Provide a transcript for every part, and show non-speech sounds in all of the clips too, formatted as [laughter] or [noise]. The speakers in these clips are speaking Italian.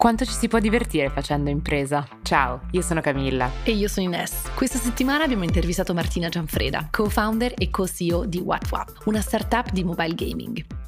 Quanto ci si può divertire facendo impresa? Ciao, io sono Camilla. E io sono Ines. Questa settimana abbiamo intervistato Martina Gianfreda, co-founder e co-CEO di WhatWap, una startup di mobile gaming.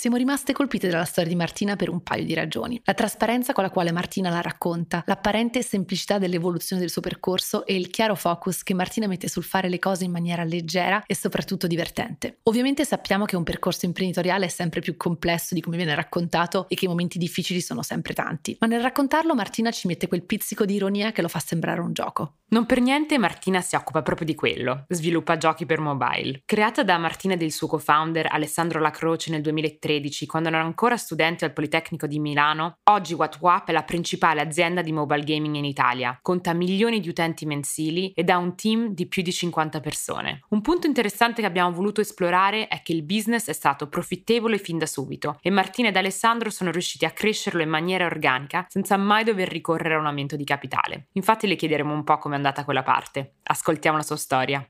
Siamo rimaste colpite dalla storia di Martina per un paio di ragioni. La trasparenza con la quale Martina la racconta, l'apparente semplicità dell'evoluzione del suo percorso e il chiaro focus che Martina mette sul fare le cose in maniera leggera e soprattutto divertente. Ovviamente sappiamo che un percorso imprenditoriale è sempre più complesso di come viene raccontato e che i momenti difficili sono sempre tanti, ma nel raccontarlo Martina ci mette quel pizzico di ironia che lo fa sembrare un gioco. Non per niente Martina si occupa proprio di quello, sviluppa giochi per mobile. Creata da Martina e del suo co-founder Alessandro Lacroce nel 2013, quando erano ancora studenti al Politecnico di Milano, oggi WhatWap è la principale azienda di mobile gaming in Italia, conta milioni di utenti mensili ed ha un team di più di 50 persone. Un punto interessante che abbiamo voluto esplorare è che il business è stato profittevole fin da subito e Martina ed Alessandro sono riusciti a crescerlo in maniera organica senza mai dover ricorrere a un aumento di capitale. Infatti le chiederemo un po' come andata quella parte. Ascoltiamo la sua storia.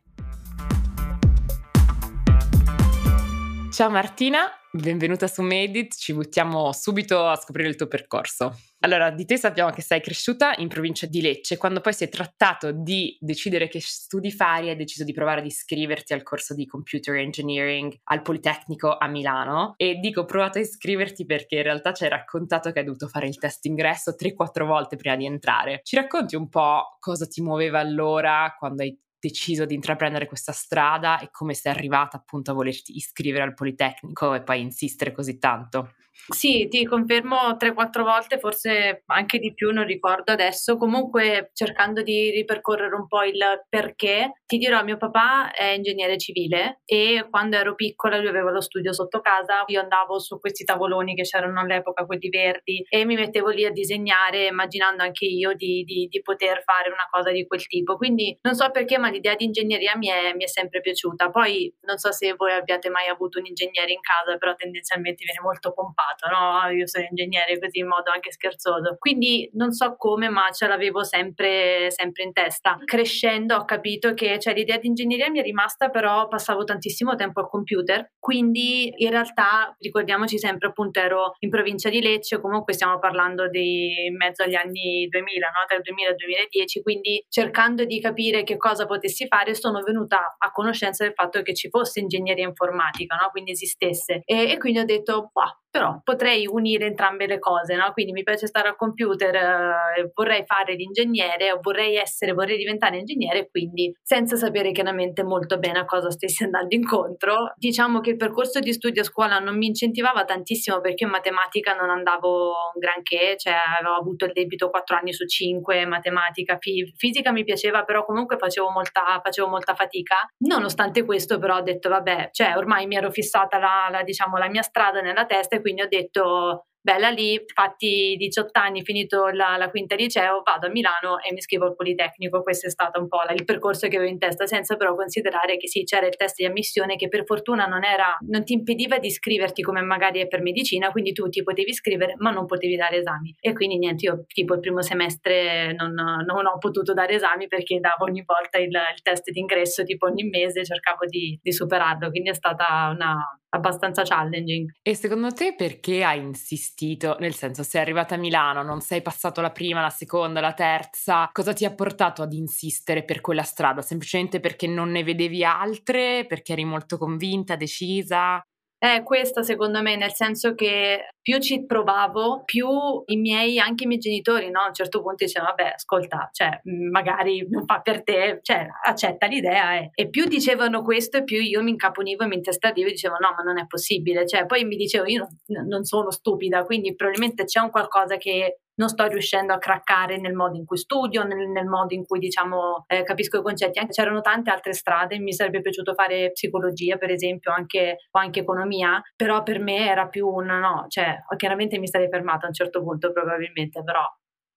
Ciao Martina, benvenuta su Medit, ci buttiamo subito a scoprire il tuo percorso. Allora, di te sappiamo che sei cresciuta in provincia di Lecce, quando poi si è trattato di decidere che studi fare, hai deciso di provare ad iscriverti al corso di computer engineering al Politecnico a Milano e dico provato a iscriverti perché in realtà ci hai raccontato che hai dovuto fare il test ingresso 3-4 volte prima di entrare. Ci racconti un po' cosa ti muoveva allora quando hai deciso di intraprendere questa strada e come sei arrivata appunto a volerti iscrivere al Politecnico e poi insistere così tanto? Sì, ti confermo 3-4 volte, forse anche di più, non ricordo adesso. Comunque, cercando di ripercorrere un po' il perché, ti dirò, mio papà è ingegnere civile e quando ero piccola lui aveva lo studio sotto casa, io andavo su questi tavoloni che c'erano all'epoca, quelli verdi, e mi mettevo lì a disegnare, immaginando anche io di, di, di poter fare una cosa di quel tipo. Quindi non so perché, ma l'idea di ingegneria mi è, mi è sempre piaciuta. Poi non so se voi abbiate mai avuto un ingegnere in casa, però tendenzialmente viene molto pompato fatto, no? Io sono ingegnere così in modo anche scherzoso. Quindi non so come, ma ce l'avevo sempre, sempre in testa. Crescendo ho capito che cioè, l'idea di ingegneria mi è rimasta, però passavo tantissimo tempo al computer. Quindi in realtà ricordiamoci sempre, appunto, ero in provincia di Lecce, comunque stiamo parlando di mezzo agli anni 2000, no? tra il 2000 e il 2010. Quindi cercando di capire che cosa potessi fare, sono venuta a conoscenza del fatto che ci fosse ingegneria informatica, no? quindi esistesse. E, e quindi ho detto, bah, però potrei unire entrambe le cose, no? Quindi mi piace stare al computer, eh, vorrei fare l'ingegnere, vorrei essere, vorrei diventare ingegnere, quindi senza sapere chiaramente molto bene a cosa stessi [laughs] andando incontro. Diciamo che il percorso di studio a scuola non mi incentivava tantissimo perché in matematica non andavo granché, cioè avevo avuto il debito 4 anni su 5, matematica, fi- fisica mi piaceva, però comunque facevo molta, facevo molta fatica. Nonostante questo però ho detto vabbè, cioè ormai mi ero fissata la, la, diciamo, la mia strada nella testa quindi ho detto bella lì, fatti 18 anni, finito la, la, quinta liceo, vado a Milano e mi iscrivo al Politecnico. Questo è stato un po' la, il percorso che avevo in testa, senza però considerare che sì, c'era il test di ammissione che per fortuna non, era, non ti impediva di iscriverti come magari è per medicina, quindi tu ti potevi iscrivere ma non potevi dare esami. E quindi niente, io tipo il primo semestre non, non ho potuto dare esami perché davo ogni volta il, il test d'ingresso, tipo ogni mese cercavo di, di superarlo, quindi è stata una, abbastanza challenging. E secondo te perché hai insistito? Nel senso, sei arrivata a Milano, non sei passato la prima, la seconda, la terza, cosa ti ha portato ad insistere per quella strada? Semplicemente perché non ne vedevi altre, perché eri molto convinta, decisa? È questa secondo me, nel senso che più ci provavo, più i miei, anche i miei genitori, no? a un certo punto dicevano, vabbè, ascolta, cioè, magari non fa per te, cioè, accetta l'idea. Eh. E più dicevano questo più io mi incaponivo e mi intestativo e dicevo, no, ma non è possibile. Cioè, poi mi dicevo, io non sono stupida, quindi probabilmente c'è un qualcosa che non sto riuscendo a craccare nel modo in cui studio, nel, nel modo in cui diciamo eh, capisco i concetti. Anche, c'erano tante altre strade, mi sarebbe piaciuto fare psicologia per esempio, anche, o anche economia, però per me era più un no, cioè chiaramente mi sarei fermata a un certo punto probabilmente, però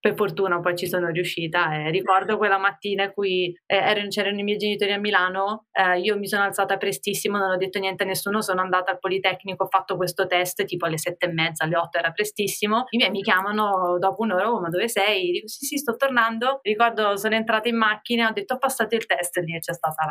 per fortuna poi ci sono riuscita e ricordo quella mattina in cui eh, erano, c'erano i miei genitori a Milano, eh, io mi sono alzata prestissimo, non ho detto niente a nessuno, sono andata al Politecnico, ho fatto questo test tipo alle sette e mezza, alle otto era prestissimo, i miei mi chiamano dopo un'ora, oh ma dove sei? Dico sì sì sto tornando, ricordo sono entrata in macchina, ho detto ho passato il test lì c'è stata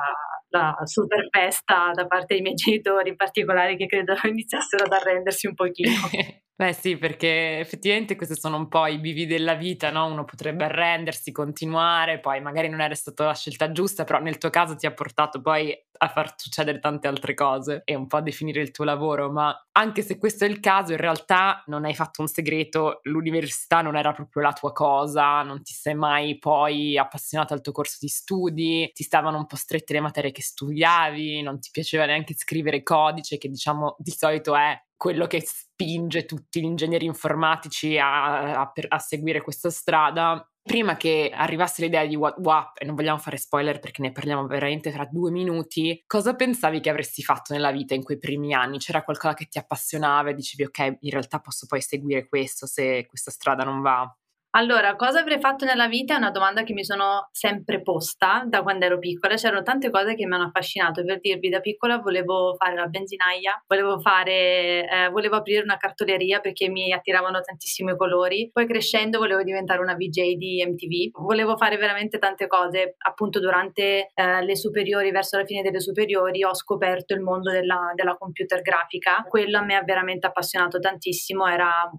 la, la super festa da parte dei miei genitori in particolare che credo [laughs] iniziassero ad arrendersi un pochino. [laughs] Beh sì, perché effettivamente questi sono un po' i bivi della vita, no? Uno potrebbe arrendersi, continuare, poi magari non era stata la scelta giusta, però nel tuo caso ti ha portato poi a far succedere tante altre cose e un po' a definire il tuo lavoro, ma anche se questo è il caso, in realtà non hai fatto un segreto, l'università non era proprio la tua cosa, non ti sei mai poi appassionato al tuo corso di studi, ti stavano un po' strette le materie che studiavi, non ti piaceva neanche scrivere codice, che diciamo di solito è quello che spinge tutti gli ingegneri informatici a, a, a seguire questa strada. Prima che arrivasse l'idea di WhatsApp, e non vogliamo fare spoiler perché ne parliamo veramente fra due minuti, cosa pensavi che avresti fatto nella vita in quei primi anni? C'era qualcosa che ti appassionava e dicevi ok, in realtà posso poi seguire questo se questa strada non va? Allora, cosa avrei fatto nella vita è una domanda che mi sono sempre posta da quando ero piccola. C'erano tante cose che mi hanno affascinato. Per dirvi, da piccola volevo fare la benzinaia, volevo, fare, eh, volevo aprire una cartoleria perché mi attiravano tantissimo i colori. Poi crescendo volevo diventare una VJ di MTV. Volevo fare veramente tante cose. Appunto, durante eh, le superiori, verso la fine delle superiori, ho scoperto il mondo della, della computer grafica. Quello mi ha veramente appassionato tantissimo. Era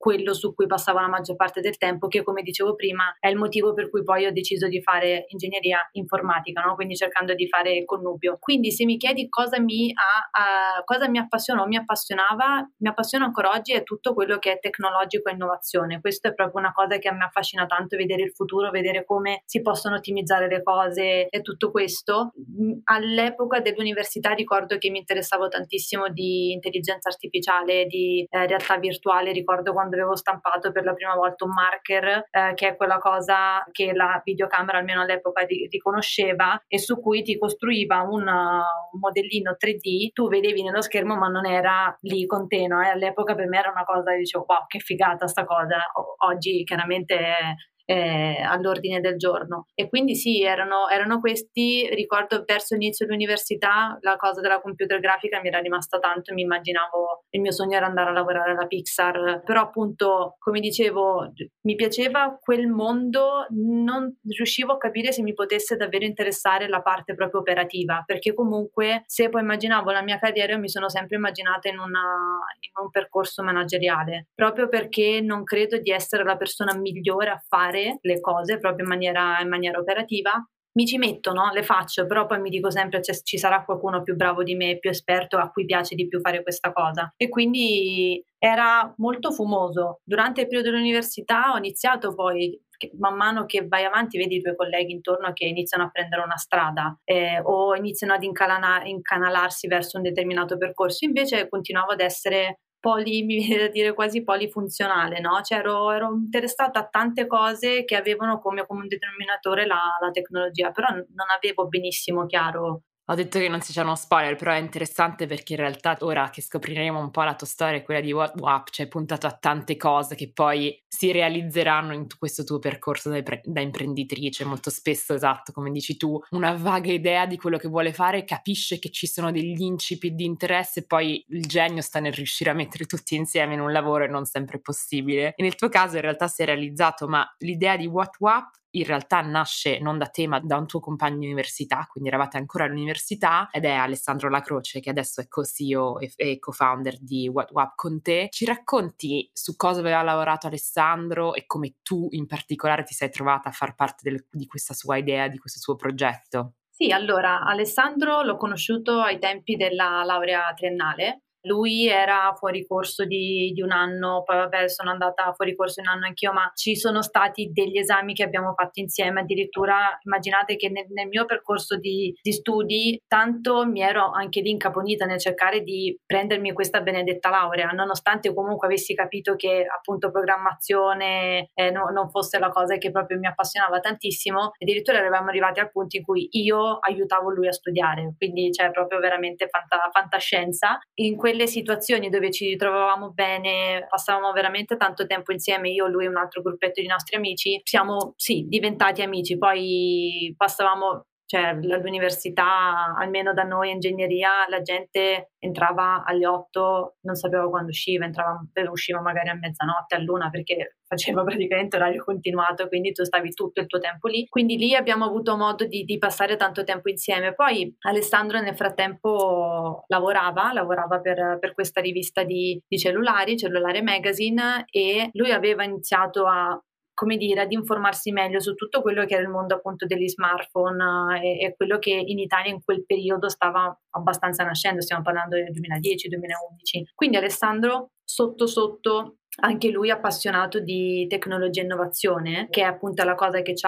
quello su cui passavo la maggior parte del tempo, che come dicevo prima è il motivo per cui poi ho deciso di fare ingegneria informatica, no? quindi cercando di fare connubio. Quindi se mi chiedi cosa mi, ha, uh, cosa mi appassiona o mi appassionava, mi appassiona ancora oggi è tutto quello che è tecnologico e innovazione. Questo è proprio una cosa che mi affascina tanto, vedere il futuro, vedere come si possono ottimizzare le cose e tutto questo. All'epoca dell'università ricordo che mi interessavo tantissimo di intelligenza artificiale, di eh, realtà virtuale, ricordo quando quando avevo stampato per la prima volta un marker, eh, che è quella cosa che la videocamera almeno all'epoca riconosceva e su cui ti costruiva un, un modellino 3D, tu vedevi nello schermo ma non era lì con te, no? E all'epoca per me era una cosa, dicevo, wow, che figata sta cosa. O- oggi chiaramente eh, all'ordine del giorno. E quindi sì, erano, erano, questi, ricordo verso l'inizio dell'università la cosa della computer grafica mi era rimasta tanto, mi immaginavo, il mio sogno era andare a lavorare alla Pixar, però appunto, come dicevo, mi piaceva quel mondo, non riuscivo a capire se mi potesse davvero interessare la parte proprio operativa, perché comunque se poi immaginavo la mia carriera mi sono sempre immaginata in, una, in un percorso manageriale, proprio perché non credo di essere la persona migliore a fare fare le cose proprio in maniera, in maniera operativa. Mi ci metto, no? le faccio, però poi mi dico sempre cioè, ci sarà qualcuno più bravo di me, più esperto, a cui piace di più fare questa cosa. E quindi era molto fumoso. Durante il periodo dell'università ho iniziato poi man mano che vai avanti vedi i tuoi colleghi intorno che iniziano a prendere una strada eh, o iniziano ad incanalarsi verso un determinato percorso, invece continuavo ad essere poli, [laughs] mi viene da dire quasi polifunzionale, no? Cioè ero, ero, interessata a tante cose che avevano come comune denominatore la, la tecnologia, però non avevo benissimo chiaro ho detto che non si c'è uno spoiler, però è interessante perché in realtà ora che scopriremo un po' la tua storia e quella di WhatsApp, cioè puntato a tante cose che poi si realizzeranno in questo tuo percorso da, da, imprenditrice. Molto spesso, esatto, come dici tu, una vaga idea di quello che vuole fare, capisce che ci sono degli incipit di interesse e poi il genio sta nel riuscire a mettere tutti insieme in un lavoro e non sempre è possibile. E nel tuo caso in realtà si è realizzato, ma l'idea di WhatsApp in realtà nasce non da te ma da un tuo compagno di università, quindi eravate ancora all'università ed è Alessandro Lacroce che adesso è co-CEO e, co-founder di WhatWap con te. Ci racconti su cosa aveva lavorato Alessandro e come tu in particolare ti sei trovata a far parte del, di questa sua idea, di questo suo progetto? Sì, allora Alessandro l'ho conosciuto ai tempi della laurea triennale lui era fuori corso di, di, un anno, poi vabbè sono andata fuori corso un anno anch'io, ma ci sono stati degli esami che abbiamo fatto insieme, addirittura immaginate che nel, nel mio percorso di, di, studi tanto mi ero anche lì incaponita nel cercare di prendermi questa benedetta laurea, nonostante comunque avessi capito che appunto programmazione eh, no, non fosse la cosa che proprio mi appassionava tantissimo, addirittura eravamo arrivati al punto in cui io aiutavo lui a studiare, quindi c'è proprio veramente fanta, fantascienza. In quelle situazioni dove ci ritrovavamo bene, passavamo veramente tanto tempo insieme, io, lui e un altro gruppetto di nostri amici, siamo sì diventati amici, poi passavamo cioè all'università, almeno da noi ingegneria, la gente entrava alle 8, non sapeva quando usciva, entrava, usciva magari a mezzanotte, a luna perché faceva praticamente orario continuato, quindi tu stavi tutto il tuo tempo lì. Quindi lì abbiamo avuto modo di, di passare tanto tempo insieme. Poi Alessandro nel frattempo lavorava, lavorava per, per questa rivista di, di cellulari, Cellulare Magazine, e lui aveva iniziato a come dire, ad informarsi meglio su tutto quello che era il mondo appunto degli smartphone eh, e, e quello che in Italia in quel periodo stava abbastanza nascendo, stiamo parlando del 2010-2011. Quindi Alessandro sotto sotto anche lui appassionato di tecnologia e innovazione, che è appunto la cosa che ci,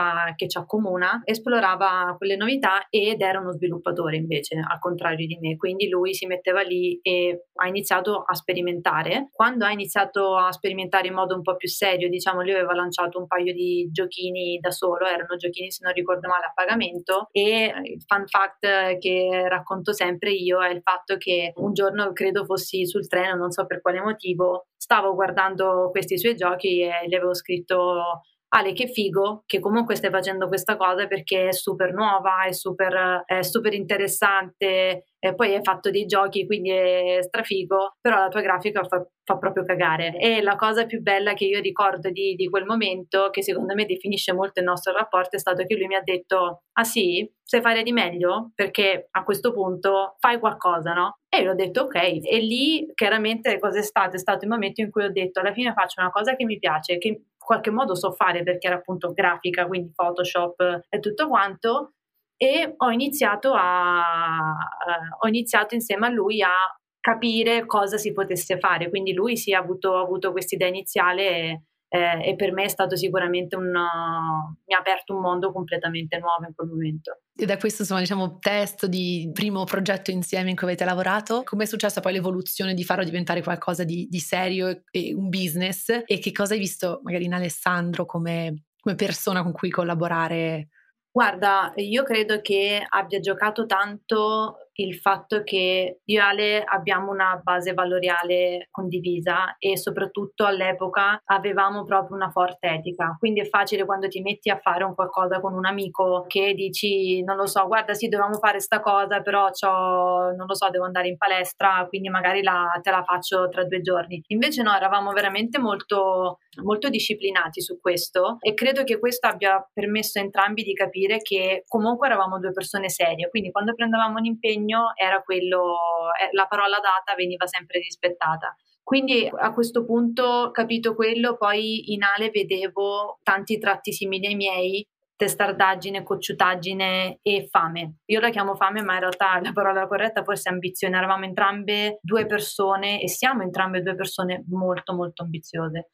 accomuna, esplorava quelle novità ed era uno sviluppatore invece, al contrario di me. Quindi lui si metteva lì e ha iniziato a sperimentare. Quando ha iniziato a sperimentare in modo un po' più serio, diciamo, lui aveva lanciato un paio di giochini da solo, erano giochini se non ricordo male a pagamento e il fun fact che racconto sempre io è il fatto che un giorno credo fossi sul treno, non so per quale motivo, stavo guardando questi suoi giochi e gli avevo scritto Ale che figo che comunque stai facendo questa cosa perché è super nuova, è super, è super interessante e poi hai fatto dei giochi quindi è strafigo, però la tua grafica fa, fa proprio cagare. E la cosa più bella che io ricordo di, di, quel momento, che secondo me definisce molto il nostro rapporto, è stato che lui mi ha detto, ah sì, sai fare di meglio? Perché a questo punto fai qualcosa, no? E io ho detto ok, e lì chiaramente cosa è stato? È stato il momento in cui ho detto alla fine faccio una cosa che mi piace, che qualche modo so fare perché era appunto grafica, quindi Photoshop e tutto quanto, e ho iniziato, a, eh, ho iniziato insieme a lui a capire cosa si potesse fare. Quindi lui si è avuto, avuto questa idea iniziale eh, e, per me è stato sicuramente un, mi ha aperto un mondo completamente nuovo in quel momento. E da questo insomma diciamo testo di primo progetto insieme in cui avete lavorato, come è successa poi l'evoluzione di farlo diventare qualcosa di, di serio e, e, un business e che cosa hai visto magari in Alessandro come, come persona con cui collaborare? Guarda, io credo che abbia giocato tanto il fatto che io e Ale abbiamo una base valoriale condivisa e soprattutto all'epoca avevamo proprio una forte etica. Quindi è facile quando ti metti a fare un qualcosa con un amico che dici, non lo so, guarda sì, dovevamo fare sta cosa, però non lo so, devo andare in palestra, quindi magari la, te la faccio tra due giorni. Invece no, eravamo veramente molto, molto disciplinati su questo e credo che questo abbia permesso a entrambi di capire che comunque eravamo due persone serie, quindi quando prendevamo un impegno impegno era quello, eh, la parola data veniva sempre rispettata. Quindi a questo punto, capito quello, poi in Ale vedevo tanti tratti simili ai miei, testardaggine, cocciutaggine e fame. Io la chiamo fame, ma in realtà la parola corretta forse è ambizione. Eravamo entrambe due persone e siamo entrambe due persone molto molto ambiziose.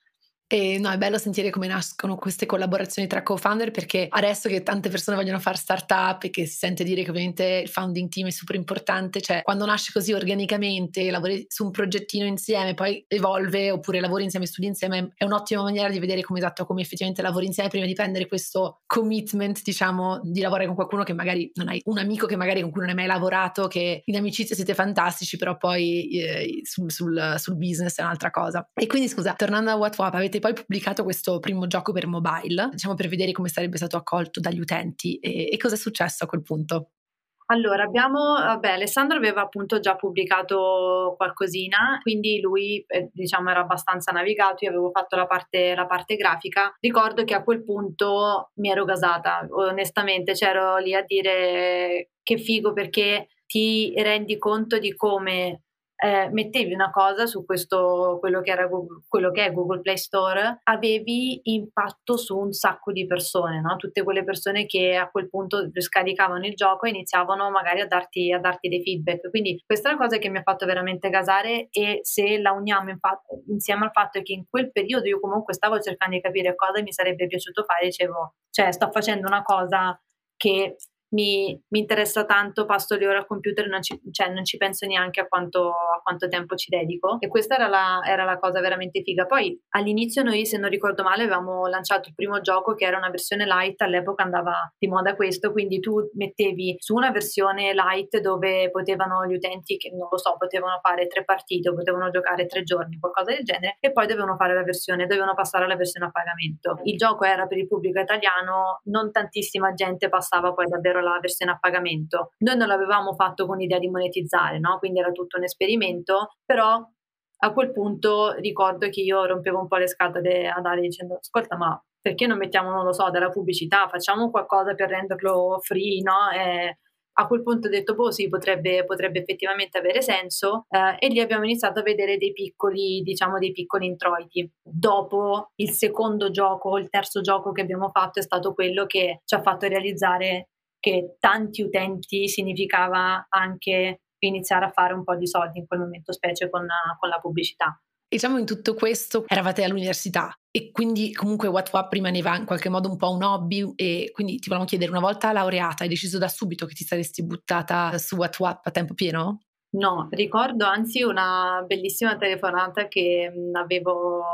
E no, è bello sentire come nascono queste collaborazioni tra co-founder perché adesso che tante persone vogliono fare startup e che si sente dire che ovviamente il founding team è super importante, cioè quando nasce così organicamente, lavori su un progettino insieme, poi evolve oppure lavori insieme, studi insieme, è un'ottima maniera di vedere come esatto, come effettivamente lavori insieme prima di prendere questo commitment, diciamo, di lavorare con qualcuno che magari non hai un amico che magari con cui non hai mai lavorato, che in amicizia siete fantastici, però poi eh, sul, sul, sul business è un'altra cosa. E quindi scusa, tornando a WhatsApp, avete avete poi pubblicato questo primo gioco per mobile, diciamo per vedere come sarebbe stato accolto dagli utenti e, e cosa è successo a quel punto? Allora, abbiamo, vabbè, Alessandro aveva appunto già pubblicato qualcosina, quindi lui, eh, diciamo, era abbastanza navigato, io avevo fatto la parte, la parte grafica. Ricordo che a quel punto mi ero gasata, onestamente, c'ero lì a dire che figo perché ti rendi conto di come eh, mettevi una cosa su questo, quello che, era Google, quello che è Google Play Store, avevi impatto su un sacco di persone, no? tutte quelle persone che a quel punto scaricavano il gioco e iniziavano magari a darti, a darti dei feedback. Quindi questa è la cosa che mi ha fatto veramente gasare e se la uniamo infatti, insieme al fatto che in quel periodo io comunque stavo cercando di capire cosa mi sarebbe piaciuto fare, dicevo, cioè sto facendo una cosa che mi, mi, interessa tanto, passo le ore al computer e non ci, cioè, non ci penso neanche a quanto, a quanto, tempo ci dedico. E questa era la, era la, cosa veramente figa. Poi all'inizio noi, se non ricordo male, avevamo lanciato il primo gioco che era una versione light, all'epoca andava di moda questo, quindi tu mettevi su una versione light dove potevano gli utenti, che non lo so, potevano fare tre partite, potevano giocare tre giorni, qualcosa del genere, e poi dovevano fare la versione, dovevano passare alla versione a pagamento. Il gioco era per il pubblico italiano, non tantissima gente passava poi davvero avessero la versione a pagamento. Noi non l'avevamo fatto con l'idea di monetizzare, no? quindi era tutto un esperimento, però a quel punto ricordo che io rompevo un po' le scatole ad Ale dicendo ascolta ma perché non mettiamo, non lo so, della pubblicità, facciamo qualcosa per renderlo free, no? E a quel punto ho detto, boh sì, potrebbe, potrebbe effettivamente avere senso eh, e lì abbiamo iniziato a vedere dei piccoli, diciamo, dei piccoli introiti. Dopo il secondo gioco, il terzo gioco che abbiamo fatto è stato quello che ci ha fatto realizzare che tanti utenti significava anche iniziare a fare un po' di soldi in quel momento, specie con, con la pubblicità. Diciamo in tutto questo eravate all'università e quindi comunque WhatsApp rimaneva in qualche modo un po' un hobby e quindi ti volevamo chiedere una volta laureata hai deciso da subito che ti saresti buttata su WhatsApp a tempo pieno? No, ricordo anzi una bellissima telefonata che avevo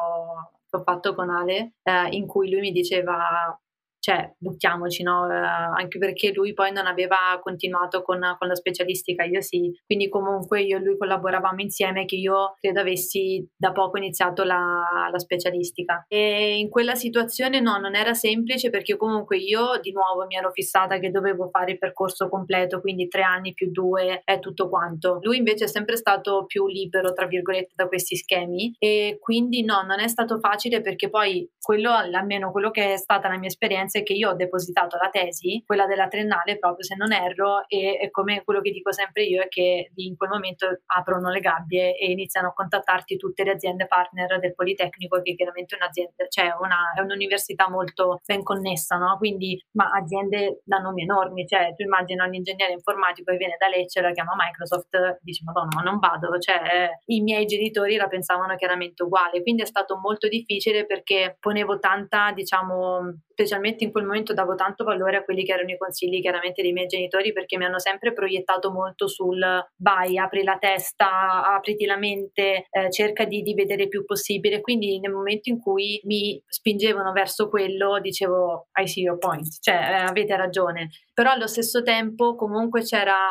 fatto con Ale eh, in cui lui mi diceva cioè buttiamoci, no? Eh, anche perché lui poi non aveva continuato con, con, la specialistica, io sì, quindi comunque io e lui collaboravamo insieme che io credo avessi da poco iniziato la, la specialistica e in quella situazione no, non era semplice perché comunque io di nuovo mi ero fissata che dovevo fare il percorso completo, quindi tre anni più due è tutto quanto. Lui invece è sempre stato più libero, tra virgolette, da questi schemi e quindi no, non è stato facile perché poi quello, almeno quello che è stata la mia esperienza, è che io ho depositato la tesi, quella della triennale proprio se non erro, e, e come quello che dico sempre io è che in quel momento aprono le gabbie e iniziano a contattarti tutte le aziende partner del Politecnico, che chiaramente è un'azienda, cioè una, è un'università molto ben connessa, no? Quindi, ma aziende da nomi enormi, cioè tu immagina un ingegnere informatico che viene da Lecce, la chiama Microsoft, dici madonna, ma non vado, cioè i miei genitori la pensavano chiaramente uguale, quindi è stato molto difficile perché ponevo tanta, diciamo, specialmente in quel momento davo tanto valore a quelli che erano i consigli chiaramente dei miei genitori perché mi hanno sempre proiettato molto sul vai, apri la testa, apriti la mente, eh, cerca di, di vedere più possibile. Quindi nel momento in cui mi spingevano verso quello dicevo I see your point, cioè eh, avete ragione. Però allo stesso tempo comunque c'era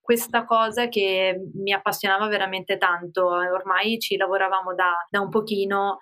questa cosa che mi appassionava veramente tanto. Ormai ci lavoravamo da, da un pochino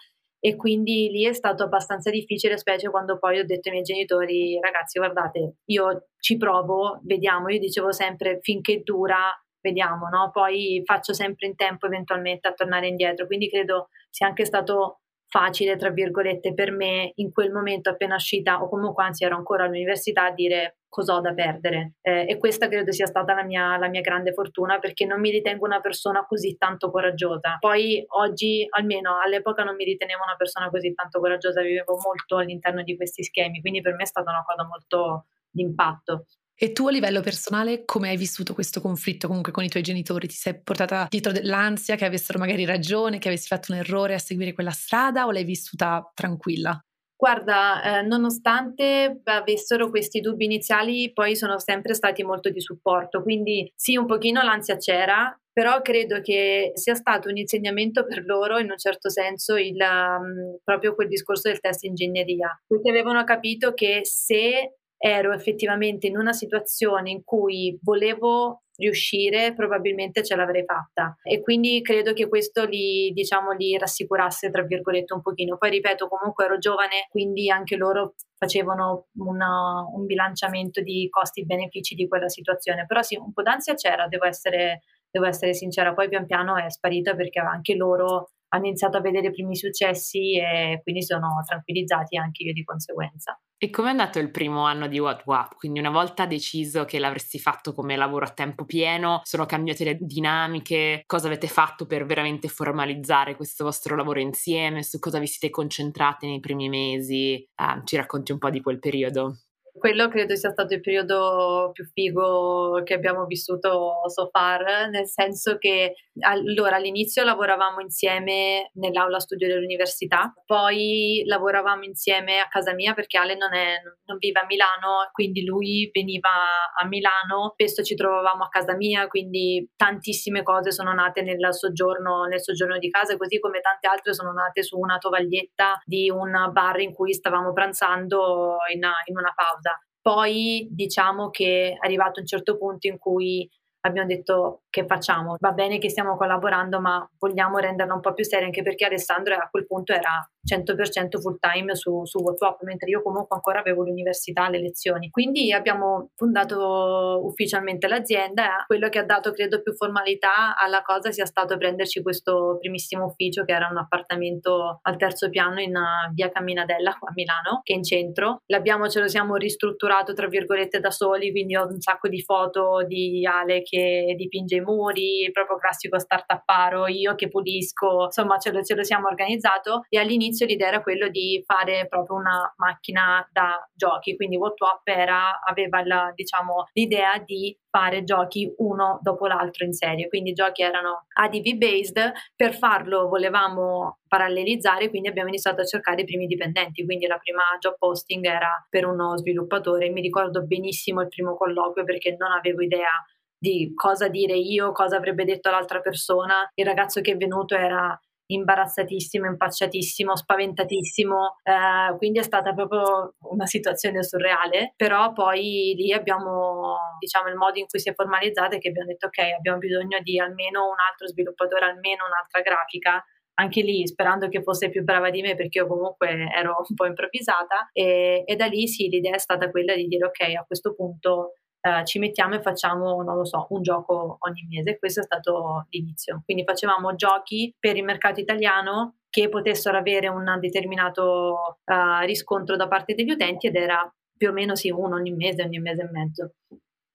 e quindi lì è stato abbastanza difficile, specie quando poi ho detto ai miei genitori, ragazzi guardate, io ci provo, vediamo, io dicevo sempre finché dura, vediamo, no? poi faccio sempre in tempo eventualmente a tornare indietro, quindi credo sia anche stato facile, tra virgolette, per me in quel momento appena uscita, o comunque anzi ero ancora all'università, dire cosa ho da perdere. Eh, e questa credo sia stata la mia, la mia, grande fortuna perché non mi ritengo una persona così tanto coraggiosa. Poi oggi, almeno all'epoca, non mi ritenevo una persona così tanto coraggiosa, vivevo molto all'interno di questi schemi, quindi per me è stata una cosa molto d'impatto. E tu a livello personale come hai vissuto questo conflitto comunque con i tuoi genitori? Ti sei portata dietro dell'ansia che avessero magari ragione, che avessi fatto un errore a seguire quella strada o l'hai vissuta tranquilla? Guarda, eh, nonostante avessero questi dubbi iniziali, poi sono sempre stati molto di supporto, quindi sì, un pochino l'ansia c'era, però credo che sia stato un insegnamento per loro in un certo senso il, um, proprio quel discorso del test ingegneria, perché avevano capito che se ero effettivamente in una situazione in cui volevo riuscire, probabilmente ce l'avrei fatta. E quindi credo che questo li, diciamo, li rassicurasse, tra virgolette, un pochino. Poi ripeto, comunque ero giovane, quindi anche loro facevano una, un bilanciamento di costi-benefici di quella situazione. Però sì, un po' d'ansia c'era, devo essere, devo essere sincera. Poi pian piano è sparita perché anche loro hanno iniziato a vedere i primi successi e quindi sono tranquillizzati anche io di conseguenza. E com'è andato il primo anno di WhatsApp? Quindi una volta deciso che l'avresti fatto come lavoro a tempo pieno, sono cambiate le dinamiche? Cosa avete fatto per veramente formalizzare questo vostro lavoro insieme? Su cosa vi siete concentrati nei primi mesi? Ah, ci racconti un po' di quel periodo? Quello credo sia stato il periodo più figo che abbiamo vissuto so far, nel senso che allora all'inizio lavoravamo insieme nell'aula studio dell'università, poi lavoravamo insieme a casa mia perché Ale non, è, non vive a Milano, quindi lui veniva a Milano, spesso ci trovavamo a casa mia, quindi tantissime cose sono nate nel soggiorno, nel soggiorno di casa, così come tante altre sono nate su una tovaglietta di un bar in cui stavamo pranzando in, in una pausa. Poi diciamo che è arrivato un certo punto in cui abbiamo detto che facciamo, va bene che stiamo collaborando ma vogliamo renderla un po' più seria anche perché Alessandro a quel punto era 100% full time su, su WhatsApp, mentre io comunque ancora avevo l'università, le lezioni. Quindi abbiamo fondato ufficialmente l'azienda. Quello che ha dato, credo, più formalità alla cosa sia stato prenderci questo primissimo ufficio, che era un appartamento al terzo piano in uh, via Camminadella qua a Milano, che è in centro. L'abbiamo, ce lo siamo ristrutturato, tra virgolette, da soli, quindi ho un sacco di foto di Ale che dipinge i muri, proprio classico startupparo, io che pulisco, insomma ce lo, ce lo siamo organizzato e all'inizio all'inizio l'idea era quello di fare proprio una macchina da giochi, quindi WhatsApp era, aveva la, diciamo, l'idea di fare giochi uno dopo l'altro in serie, quindi i giochi erano ADV based, per farlo volevamo parallelizzare, quindi abbiamo iniziato a cercare i primi dipendenti, quindi la prima job posting era per uno sviluppatore, mi ricordo benissimo il primo colloquio perché non avevo idea di cosa dire io, cosa avrebbe detto l'altra persona. Il ragazzo che è venuto era imbarazzatissimo, impacciatissimo, spaventatissimo, eh, quindi è stata proprio una situazione surreale, però poi lì abbiamo, diciamo, il modo in cui si è formalizzata è che abbiamo detto ok, abbiamo bisogno di almeno un altro sviluppatore, almeno un'altra grafica, anche lì sperando che fosse più brava di me perché io comunque ero un po' improvvisata. E, e da lì sì, l'idea è stata quella di dire ok, a questo punto eh, ci mettiamo e facciamo, non lo so, un gioco ogni mese. Questo è stato l'inizio. Quindi facevamo giochi per il mercato italiano che potessero avere un determinato uh, riscontro da parte degli utenti ed era più o meno sì, uno ogni mese, ogni mese e mezzo.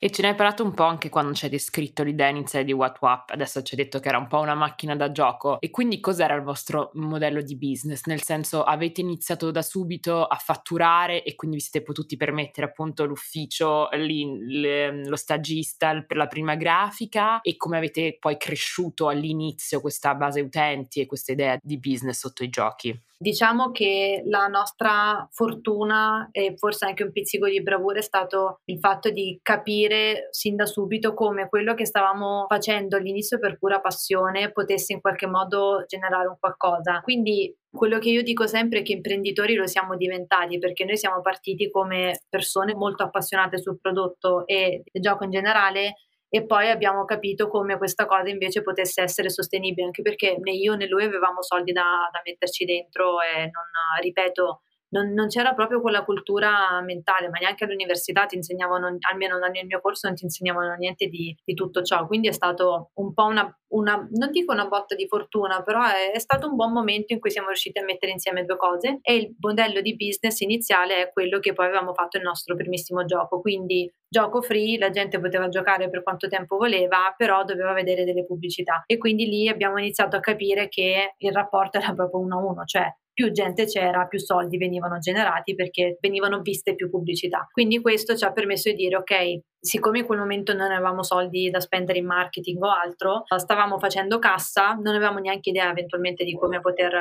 E ce ne hai parlato un po' anche quando ci hai descritto l'idea iniziale di WhatsApp, adesso ci hai detto che era un po' una macchina da gioco. E quindi cos'era il vostro modello di business? Nel senso, avete iniziato da subito a fatturare e quindi vi siete potuti permettere appunto l'ufficio, lo stagista per la prima grafica e come avete poi cresciuto all'inizio questa base utenti e questa idea di business sotto i giochi? Diciamo che la nostra fortuna e forse anche un pizzico di bravura è stato il fatto di capire sin da subito come quello che stavamo facendo all'inizio per pura passione potesse in qualche modo generare un qualcosa. Quindi quello che io dico sempre è che imprenditori lo siamo diventati perché noi siamo partiti come persone molto appassionate sul prodotto e il gioco in generale e poi abbiamo capito come questa cosa invece potesse essere sostenibile, anche perché né io né lui avevamo soldi da, da metterci dentro e non, ripeto, non, non, c'era proprio quella cultura mentale, ma neanche all'università ti insegnavano, almeno nel mio corso, non ti insegnavano niente di, di tutto ciò. Quindi è stato un po' una, una, non dico una botta di fortuna, però è, è, stato un buon momento in cui siamo riusciti a mettere insieme due cose e il modello di business iniziale è quello che poi avevamo fatto il nostro primissimo gioco, quindi gioco free, la gente poteva giocare per quanto tempo voleva, però doveva vedere delle pubblicità e quindi lì abbiamo iniziato a capire che il rapporto era proprio uno a uno, cioè più gente c'era, più soldi venivano generati perché venivano viste più pubblicità. Quindi questo ci ha permesso di dire ok, siccome in quel momento non avevamo soldi da spendere in marketing o altro, stavamo facendo cassa, non avevamo neanche idea eventualmente di come poter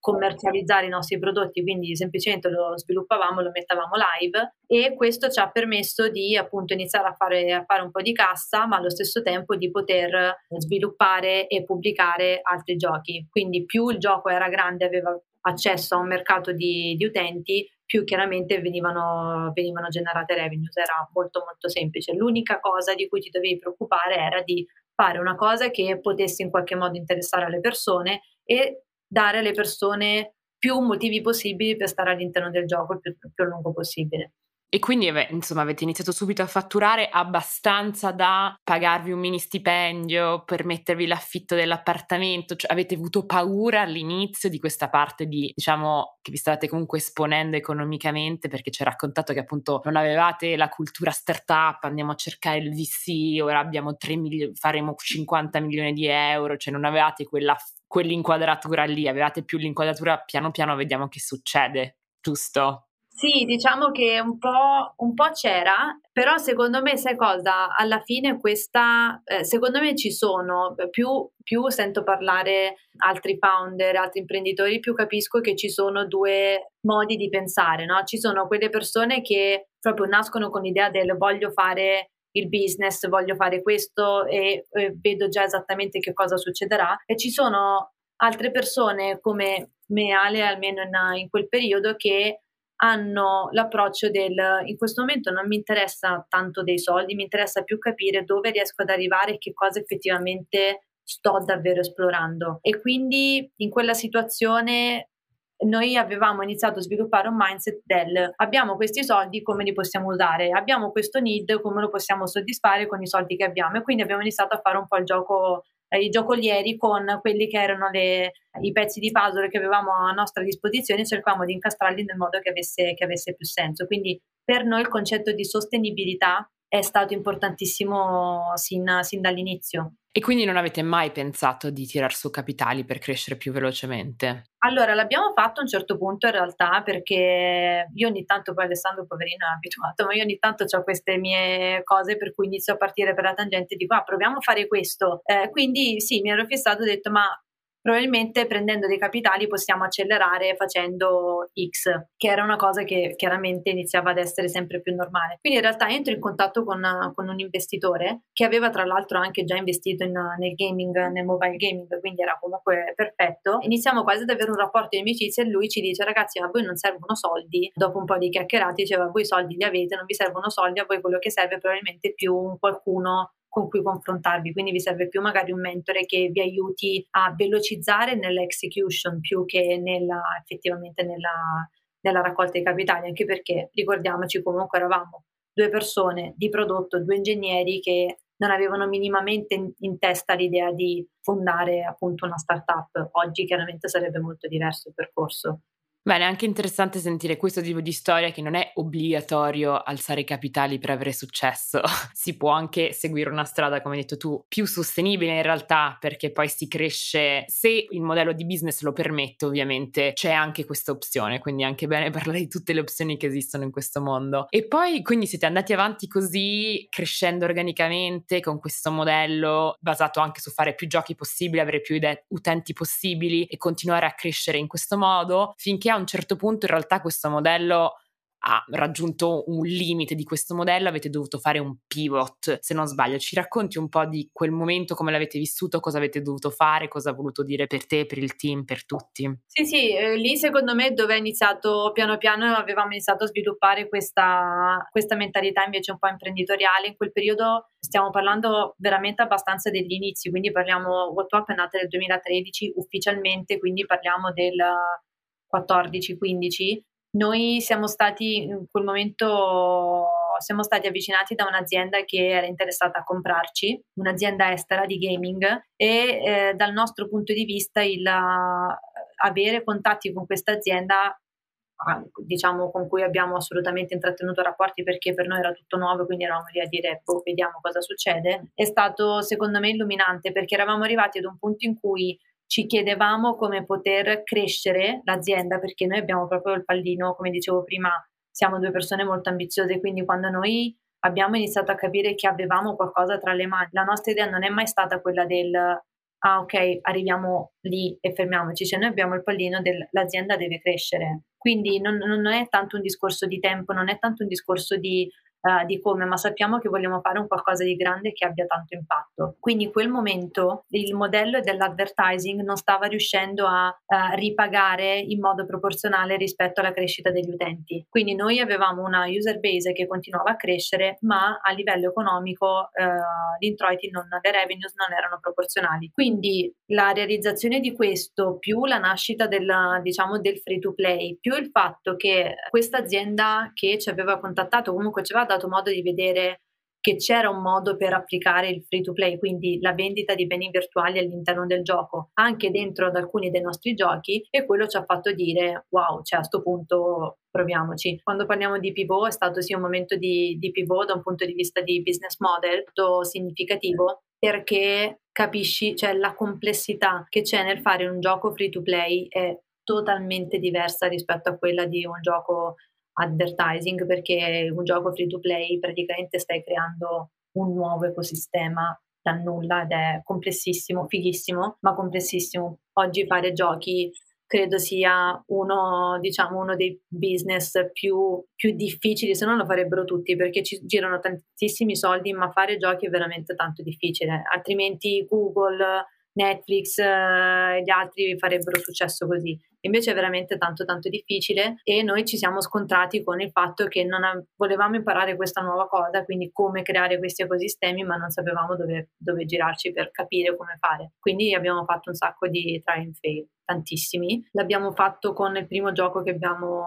commercializzare i nostri prodotti, quindi semplicemente lo sviluppavamo, lo mettavamo live e questo ci ha permesso di appunto iniziare a fare, a fare un po' di cassa, ma allo stesso tempo di poter sviluppare e pubblicare altri giochi. Quindi più il gioco era grande, aveva accesso a un mercato di, di utenti, più chiaramente venivano, venivano generate revenues. Era molto molto semplice. L'unica cosa di cui ti dovevi preoccupare era di fare una cosa che potesse in qualche modo interessare alle persone e dare alle persone più motivi possibili per stare all'interno del gioco il più, più a lungo possibile. E quindi, insomma, avete iniziato subito a fatturare abbastanza da pagarvi un mini stipendio, per mettervi l'affitto dell'appartamento, cioè avete avuto paura all'inizio di questa parte di, diciamo, che vi stavate comunque esponendo economicamente perché ci ha raccontato che appunto non avevate la cultura startup, andiamo a cercare il VC, ora abbiamo 3 milioni, faremo 50 milioni di euro, cioè non avevate quella, quell'inquadratura lì, avevate più l'inquadratura piano piano vediamo che succede, giusto? Sì, diciamo che un po', un po', c'era, però secondo me, sai cosa? Alla fine questa, eh, secondo me ci sono, più, più, sento parlare altri founder, altri imprenditori, più capisco che ci sono due modi di pensare, no? Ci sono quelle persone che proprio nascono con l'idea del voglio fare il business, voglio fare questo e, e vedo già esattamente che cosa succederà e ci sono altre persone come me, Ale, almeno in, in quel periodo, che hanno l'approccio del in questo momento non mi interessa tanto dei soldi, mi interessa più capire dove riesco ad arrivare e che cosa effettivamente sto davvero esplorando. E quindi in quella situazione noi avevamo iniziato a sviluppare un mindset del abbiamo questi soldi, come li possiamo usare? Abbiamo questo need, come lo possiamo soddisfare con i soldi che abbiamo? E quindi abbiamo iniziato a fare un po' il gioco i giocolieri con quelli che erano le, i pezzi di puzzle che avevamo a nostra disposizione, cercavamo di incastrarli nel modo che avesse, che avesse più senso. Quindi per noi il concetto di sostenibilità è stato importantissimo sin, sin dall'inizio. E quindi non avete mai pensato di tirar su capitali per crescere più velocemente? Allora, l'abbiamo fatto a un certo punto in realtà perché io ogni tanto, poi Alessandro poverino è abituato, ma io ogni tanto ho queste mie cose per cui inizio a partire per la tangente e dico, ah, proviamo a fare questo. Eh, quindi sì, mi ero fissato e ho detto, ma probabilmente prendendo dei capitali possiamo accelerare facendo X, che era una cosa che chiaramente iniziava ad essere sempre più normale. Quindi in realtà entro in contatto con, con un investitore che aveva tra l'altro anche già investito in, nel gaming, nel mobile gaming, quindi era comunque perfetto. Iniziamo quasi ad avere un rapporto di amicizia e lui ci dice ragazzi a voi non servono soldi, dopo un po' di chiacchierate diceva voi soldi li avete, non vi servono soldi, a voi quello che serve è probabilmente più qualcuno con cui confrontarvi, quindi vi serve più magari un mentore che vi aiuti a velocizzare nell'execution più che nella, effettivamente nella, nella raccolta dei capitali, anche perché ricordiamoci comunque eravamo due persone di prodotto, due ingegneri che non avevano minimamente in, in, testa l'idea di fondare appunto una startup. Oggi chiaramente sarebbe molto diverso il percorso. Bene, è anche interessante sentire questo tipo di storia che non è obbligatorio alzare i capitali per avere successo. [laughs] si può anche seguire una strada, come hai detto tu, più sostenibile in realtà, perché poi si cresce. Se il modello di business lo permette, ovviamente c'è anche questa opzione, quindi è anche bene [laughs] parlare di tutte le opzioni che esistono in questo mondo. E poi quindi siete andati avanti così, crescendo organicamente con questo modello basato anche su fare più giochi possibili, avere più utenti possibili e continuare a crescere in questo modo finché a un certo punto in realtà questo modello ha raggiunto un limite di questo modello, avete dovuto fare un pivot, se non sbaglio. Ci racconti un po' di quel momento, come l'avete vissuto, cosa avete dovuto fare, cosa ha voluto dire per te, per il team, per tutti? Sì, sì, eh, lì secondo me dove è iniziato piano piano avevamo iniziato a sviluppare questa, questa mentalità invece un po' imprenditoriale. In quel periodo stiamo parlando veramente abbastanza degli inizi, quindi parliamo, WhatsApp è nata nel 2013 ufficialmente, quindi parliamo del 14-15, noi siamo stati in quel momento siamo stati avvicinati da un'azienda che era interessata a comprarci, un'azienda estera di gaming e eh, dal nostro punto di vista il uh, avere contatti con questa azienda ah, diciamo con cui abbiamo assolutamente intrattenuto rapporti perché per noi era tutto nuovo quindi eravamo lì a dire boh, vediamo cosa succede è stato secondo me illuminante perché eravamo arrivati ad un punto in cui ci chiedevamo come poter crescere l'azienda perché noi abbiamo proprio il pallino, come dicevo prima, siamo due persone molto ambiziose, quindi quando noi abbiamo iniziato a capire che avevamo qualcosa tra le mani, la nostra idea non è mai stata quella del ah ok, arriviamo lì e fermiamoci, cioè noi abbiamo il pallino dell'azienda deve crescere. Quindi non, non è tanto un discorso di tempo, non è tanto un discorso di uh, di come, ma sappiamo che vogliamo fare un qualcosa di grande che abbia tanto impatto. Quindi in quel momento il modello dell'advertising non stava riuscendo a uh, ripagare in modo proporzionale rispetto alla crescita degli utenti. Quindi noi avevamo una user base che continuava a crescere, ma a livello economico uh, gli introiti, non, le revenues non erano proporzionali. Quindi la realizzazione di questo, più la nascita del, diciamo, del free to play, più il fatto che questa azienda che ci aveva contattato, comunque ci aveva dato modo di vedere che c'era un modo per applicare il free to play, quindi la vendita di beni virtuali all'interno del gioco, anche dentro ad alcuni dei nostri giochi e quello ci ha fatto dire wow, cioè a questo punto proviamoci. Quando parliamo di pivot è stato sì un momento di, di pivot da un punto di vista di business model molto significativo perché capisci, cioè la complessità che c'è nel fare un gioco free to play è totalmente diversa rispetto a quella di un gioco advertising perché un gioco free to play praticamente stai creando un nuovo ecosistema da nulla ed è complessissimo, fighissimo, ma complessissimo. Oggi fare giochi credo sia uno, diciamo, uno dei business più, più, difficili, se non lo farebbero tutti, perché ci girano tantissimi soldi, ma fare giochi è veramente tanto difficile. Altrimenti Google, Netflix e eh, gli altri farebbero successo così. Invece è veramente tanto tanto difficile e noi ci siamo scontrati con il fatto che non av- volevamo imparare questa nuova cosa, quindi come creare questi ecosistemi, ma non sapevamo dove, dove girarci per capire come fare. Quindi abbiamo fatto un sacco di try and fail tantissimi. L'abbiamo fatto con il primo gioco che abbiamo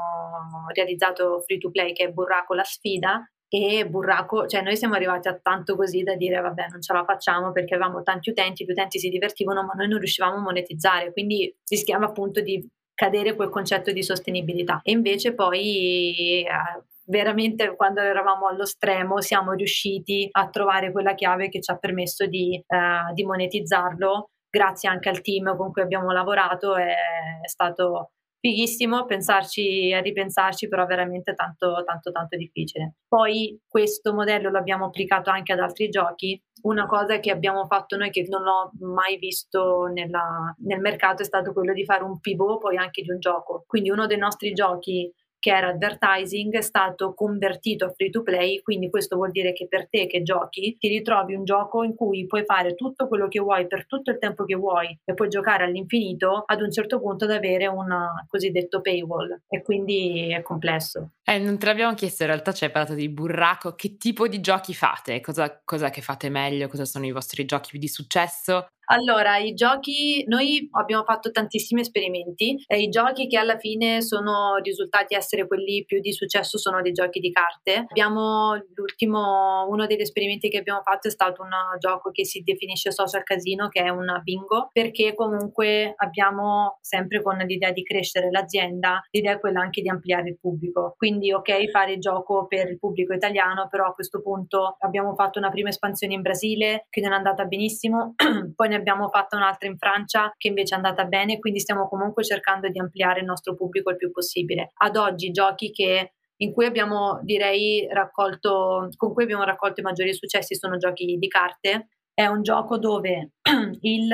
realizzato free to play che è Burraco la sfida e Burraco, cioè noi siamo arrivati a tanto così da dire vabbè non ce la facciamo perché avevamo tanti utenti, gli utenti si divertivano ma noi non riuscivamo a monetizzare, quindi rischiamo appunto di cadere quel concetto di sostenibilità. E invece poi eh, veramente quando eravamo allo stremo siamo riusciti a trovare quella chiave che ci ha permesso di, eh, di monetizzarlo grazie anche al team con cui abbiamo lavorato è stato fighissimo pensarci a ripensarci, però veramente tanto, tanto, tanto difficile. Poi questo modello l'abbiamo applicato anche ad altri giochi. Una cosa che abbiamo fatto noi che non ho mai visto nella, nel mercato è stato quello di fare un pivot poi anche di un gioco. Quindi uno dei nostri giochi che era advertising è stato convertito a free to play, quindi questo vuol dire che per te che giochi ti ritrovi un gioco in cui puoi fare tutto quello che vuoi per tutto il tempo che vuoi e puoi giocare all'infinito ad un certo punto ad avere un cosiddetto paywall e quindi è complesso. Eh, non te l'abbiamo chiesto, in realtà ci hai parlato di burraco, che tipo di giochi fate? Cosa, cosa che fate meglio? Cosa sono i vostri giochi più di successo? Allora, i giochi, noi abbiamo fatto tantissimi esperimenti e i giochi che alla fine sono risultati essere quelli più di successo sono dei giochi di carte. Abbiamo l'ultimo, uno degli esperimenti che abbiamo fatto è stato un gioco che si definisce social casino, che è un bingo, perché comunque abbiamo sempre con l'idea di crescere l'azienda, l'idea è quella anche di ampliare il pubblico. Quindi ok fare gioco per il pubblico italiano, però a questo punto abbiamo fatto una prima espansione in Brasile che non è andata benissimo, [clears throat] poi ne abbiamo fatta un'altra in Francia che invece è andata bene, quindi stiamo comunque cercando di ampliare il nostro pubblico il più possibile. Ad oggi giochi che in cui abbiamo direi raccolto con cui abbiamo raccolto i maggiori successi sono giochi di carte. È un gioco dove [clears throat] il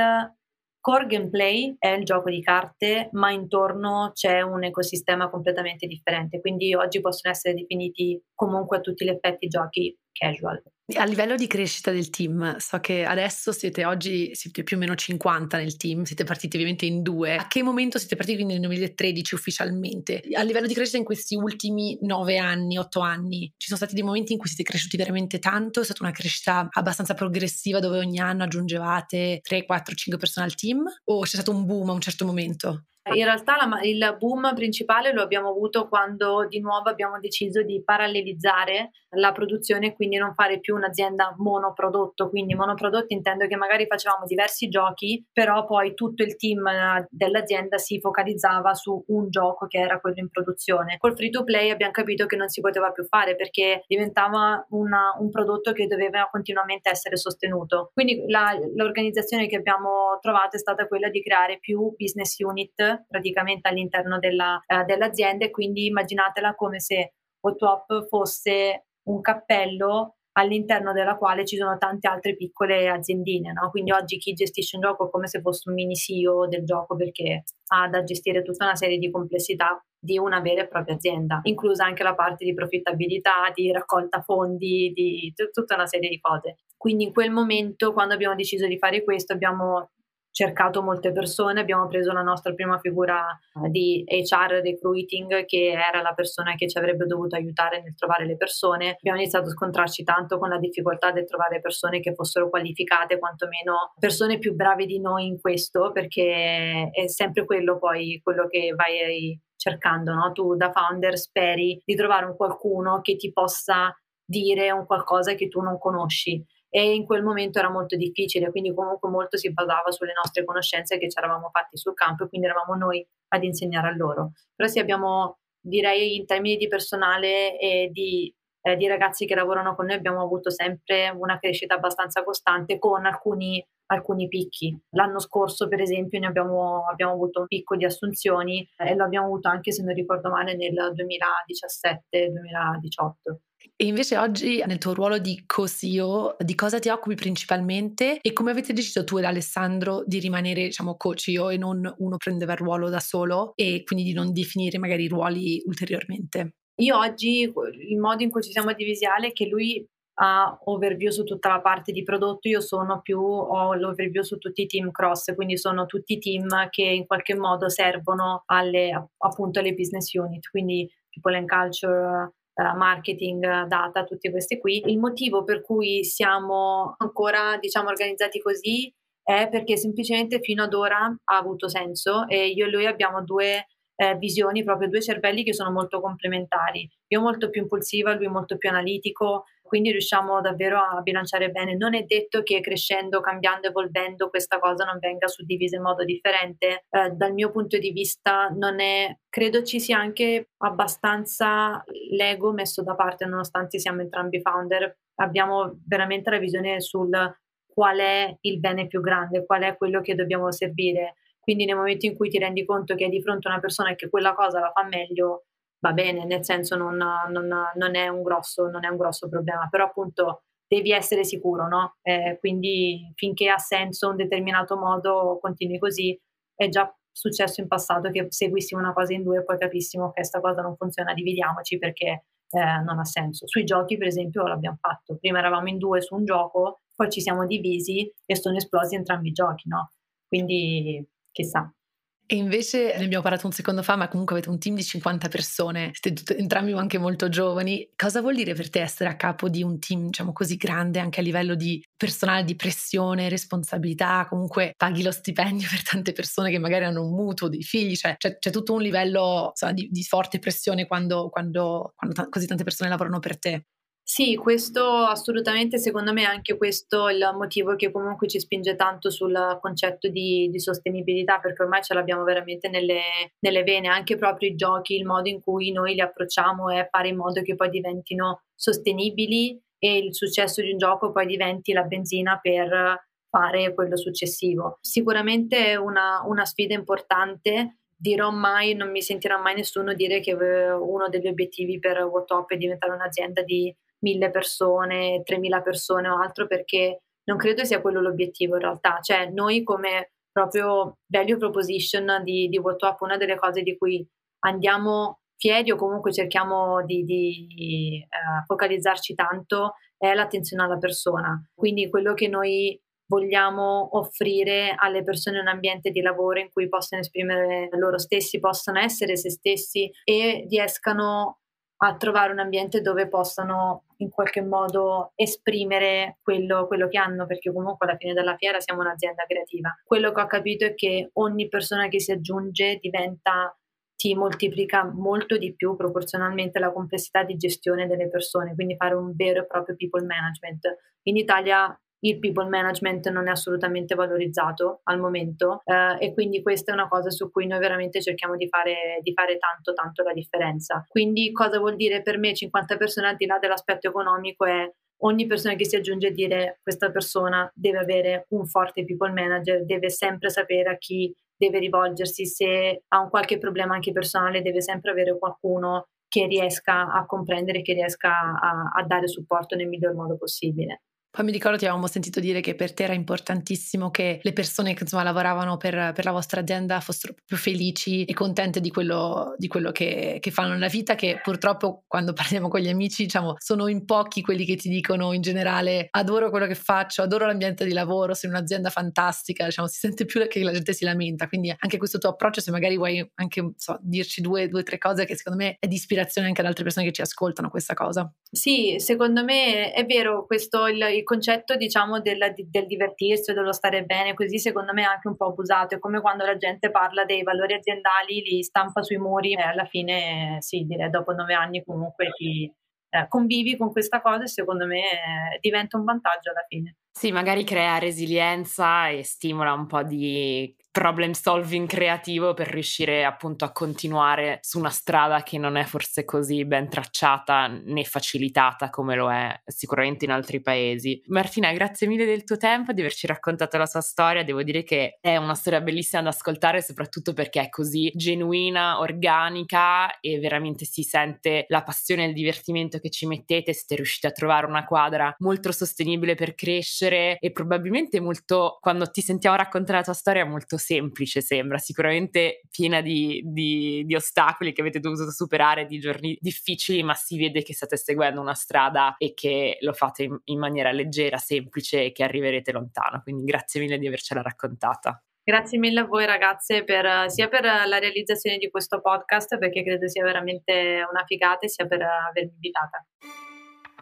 core gameplay è il gioco di carte, ma intorno c'è un ecosistema completamente differente, quindi oggi possono essere definiti comunque a tutti gli effetti giochi casual. A livello di crescita del team, so che adesso siete oggi siete più o meno 50 nel team, siete partiti ovviamente in due. A che momento siete partiti nel 2013 ufficialmente? A livello di crescita in questi ultimi 9 anni, 8 anni, ci sono stati dei momenti in cui siete cresciuti veramente tanto? È stata una crescita abbastanza progressiva dove ogni anno aggiungevate 3, 4, 5 persone al team? O c'è stato un boom a un certo momento? In realtà la, il boom principale lo abbiamo avuto quando di nuovo abbiamo deciso di parallelizzare la produzione e quindi non fare più un'azienda monoprodotto. Quindi monoprodotto intendo che magari facevamo diversi giochi, però poi tutto il team eh, dell'azienda si focalizzava su un gioco che era quello in produzione. Col free to play abbiamo capito che non si poteva più fare perché diventava una, un prodotto che doveva continuamente essere sostenuto. Quindi la, l'organizzazione che abbiamo trovato è stata quella di creare più business unit praticamente all'interno della, eh, dell'azienda e quindi immaginatela come se OTOP fosse un cappello all'interno della quale ci sono tante altre piccole aziendine. No? Quindi oggi chi gestisce un gioco è come se fosse un mini CEO del gioco perché ha da gestire tutta una serie di complessità di una vera e propria azienda, inclusa anche la parte di profittabilità, di raccolta fondi, di t- tutta una serie di cose. Quindi in quel momento, quando abbiamo deciso di fare questo, abbiamo cercato molte persone, abbiamo preso la nostra prima figura eh, di HR recruiting che era la persona che ci avrebbe dovuto aiutare nel trovare le persone. Abbiamo iniziato a scontrarci tanto con la difficoltà di trovare persone che fossero qualificate, quantomeno persone più brave di noi in questo, perché è sempre quello poi quello che vai cercando, no? Tu da founder speri di trovare un qualcuno che ti possa dire un qualcosa che tu non conosci e in quel momento era molto difficile, quindi comunque molto si basava sulle nostre conoscenze che ci eravamo fatti sul campo e quindi eravamo noi ad insegnare a loro. Però sì abbiamo, direi in termini di personale e di, eh, di ragazzi che lavorano con noi, abbiamo avuto sempre una crescita abbastanza costante con alcuni alcuni picchi. L'anno scorso, per esempio, ne abbiamo, abbiamo, avuto un picco di assunzioni e lo abbiamo avuto anche, se non ricordo male, nel 2017-2018. E invece oggi nel tuo ruolo di co-CEO, di cosa ti occupi principalmente e come avete deciso tu ed Alessandro di rimanere, diciamo, co-CEO e non uno prendeva il ruolo da solo e quindi di non definire magari i ruoli ulteriormente? Io oggi il modo in cui ci siamo divisi è che lui ha overview su tutta la parte di prodotto, io sono più, ho l'overview su tutti i team cross, quindi sono tutti i team che in qualche modo servono alle, appunto alle business unit, quindi people and culture, uh, marketing, data, tutti questi qui. Il motivo per cui siamo ancora, diciamo, organizzati così è perché semplicemente fino ad ora ha avuto senso e io e lui abbiamo due eh, visioni, proprio due cervelli che sono molto complementari. Io molto più impulsiva, lui molto più analitico, quindi riusciamo davvero a bilanciare bene. Non è detto che crescendo, cambiando, evolvendo questa cosa non venga suddivisa in modo differente. Eh, dal mio punto di vista non è, credo ci sia anche abbastanza l'ego messo da parte nonostante siamo entrambi founder. Abbiamo veramente la visione sul qual è il bene più grande, qual è quello che dobbiamo servire quindi nel momento in cui ti rendi conto che hai di fronte una persona che quella cosa la fa meglio, va bene, nel senso non, non, non, è, un grosso, non è un grosso problema, però appunto devi essere sicuro, no? Eh, quindi finché ha senso un determinato modo continui così. È già successo in passato che seguissimo una cosa in due e poi capissimo che questa cosa non funziona, dividiamoci perché eh, non ha senso. Sui giochi, per esempio, l'abbiamo fatto. Prima eravamo in due su un gioco, poi ci siamo divisi e sono esplosi entrambi i giochi, no? Quindi chissà. E invece ne abbiamo parlato un secondo fa, ma comunque avete un team di 50 persone, siete tutti, entrambi anche molto giovani. Cosa vuol dire per te essere a capo di un team, diciamo così grande, anche a livello di personale, di pressione, responsabilità? Comunque paghi lo stipendio per tante persone che magari hanno un mutuo, dei figli, cioè c'è, c'è tutto un livello insomma, di, di, forte pressione quando, quando, quando t- così tante persone lavorano per te. Sì, questo assolutamente, secondo me anche questo è il motivo che comunque ci spinge tanto sul concetto di, di sostenibilità, perché ormai ce l'abbiamo veramente nelle, nelle, vene, anche proprio i giochi, il modo in cui noi li approcciamo è fare in modo che poi diventino sostenibili e il successo di un gioco poi diventi la benzina per fare quello successivo. Sicuramente è una, una sfida importante dirò mai, non mi sentirà mai nessuno dire che eh, uno degli obiettivi per WhatsApp è diventare un'azienda di mille persone, tremila persone o altro, perché non credo sia quello l'obiettivo in realtà. Cioè, noi come proprio value proposition di, di WhatsApp, una delle cose di cui andiamo fieri o comunque cerchiamo di, di uh, focalizzarci tanto è l'attenzione alla persona. Quindi quello che noi vogliamo offrire alle persone un ambiente di lavoro in cui possano esprimere loro stessi, possano essere se stessi e riescano a trovare un ambiente dove possano in qualche modo esprimere quello, quello, che hanno, perché comunque alla fine della fiera siamo un'azienda creativa. Quello che ho capito è che ogni persona che si aggiunge diventa, ti moltiplica molto di più proporzionalmente la complessità di gestione delle persone, quindi fare un vero e proprio people management. In Italia il people management non è assolutamente valorizzato al momento eh, e quindi questa è una cosa su cui noi veramente cerchiamo di fare, di fare tanto tanto la differenza. Quindi cosa vuol dire per me 50 persone al di là dell'aspetto economico è ogni persona che si aggiunge a dire questa persona deve avere un forte people manager, deve sempre sapere a chi deve rivolgersi, se ha un qualche problema anche personale deve sempre avere qualcuno che riesca a comprendere, che riesca a, a dare supporto nel miglior modo possibile. Poi mi ricordo ti avevamo sentito dire che per te era importantissimo che le persone che insomma lavoravano per, per la vostra azienda fossero più felici e contente di quello, di quello che, che, fanno nella vita, che purtroppo quando parliamo con gli amici diciamo sono in pochi quelli che ti dicono in generale adoro quello che faccio, adoro l'ambiente di lavoro, sei un'azienda fantastica, diciamo si sente più che la gente si lamenta, quindi anche questo tuo approccio se magari vuoi anche so, dirci due o tre cose che secondo me è di ispirazione anche ad altre persone che ci ascoltano questa cosa. Sì, secondo me è vero questo il il concetto, diciamo, del, del divertirsi o dello stare bene, così secondo me è anche un po' abusato. È come quando la gente parla dei valori aziendali, li stampa sui muri e alla fine, sì, direi dopo nove anni comunque ti eh, convivi con questa cosa e secondo me eh, diventa un vantaggio alla fine. Sì, magari crea resilienza e stimola un po' di problem solving creativo per riuscire appunto a continuare su una strada che non è forse così ben tracciata né facilitata come lo è sicuramente in altri paesi. Martina, grazie mille del tuo tempo, di averci raccontato la sua storia. Devo dire che è una storia bellissima da ascoltare, soprattutto perché è così genuina, organica e veramente si sente la passione e il divertimento che ci mettete. Siete riusciti a trovare una quadra molto sostenibile per crescere e probabilmente molto, quando ti sentiamo raccontare la tua storia, molto semplice, sembra, sicuramente piena di, di, di ostacoli che avete dovuto superare, di giorni difficili, ma si vede che state seguendo una strada e che lo fate in, in maniera leggera, semplice e che arriverete lontano. Quindi grazie mille di avercela raccontata. Grazie mille a voi ragazze per, sia per la realizzazione di questo podcast perché credo sia veramente una figata sia per avermi invitata.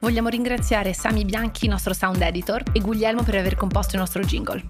Vogliamo ringraziare Sami Bianchi, nostro sound editor, e Guglielmo per aver composto il nostro jingle.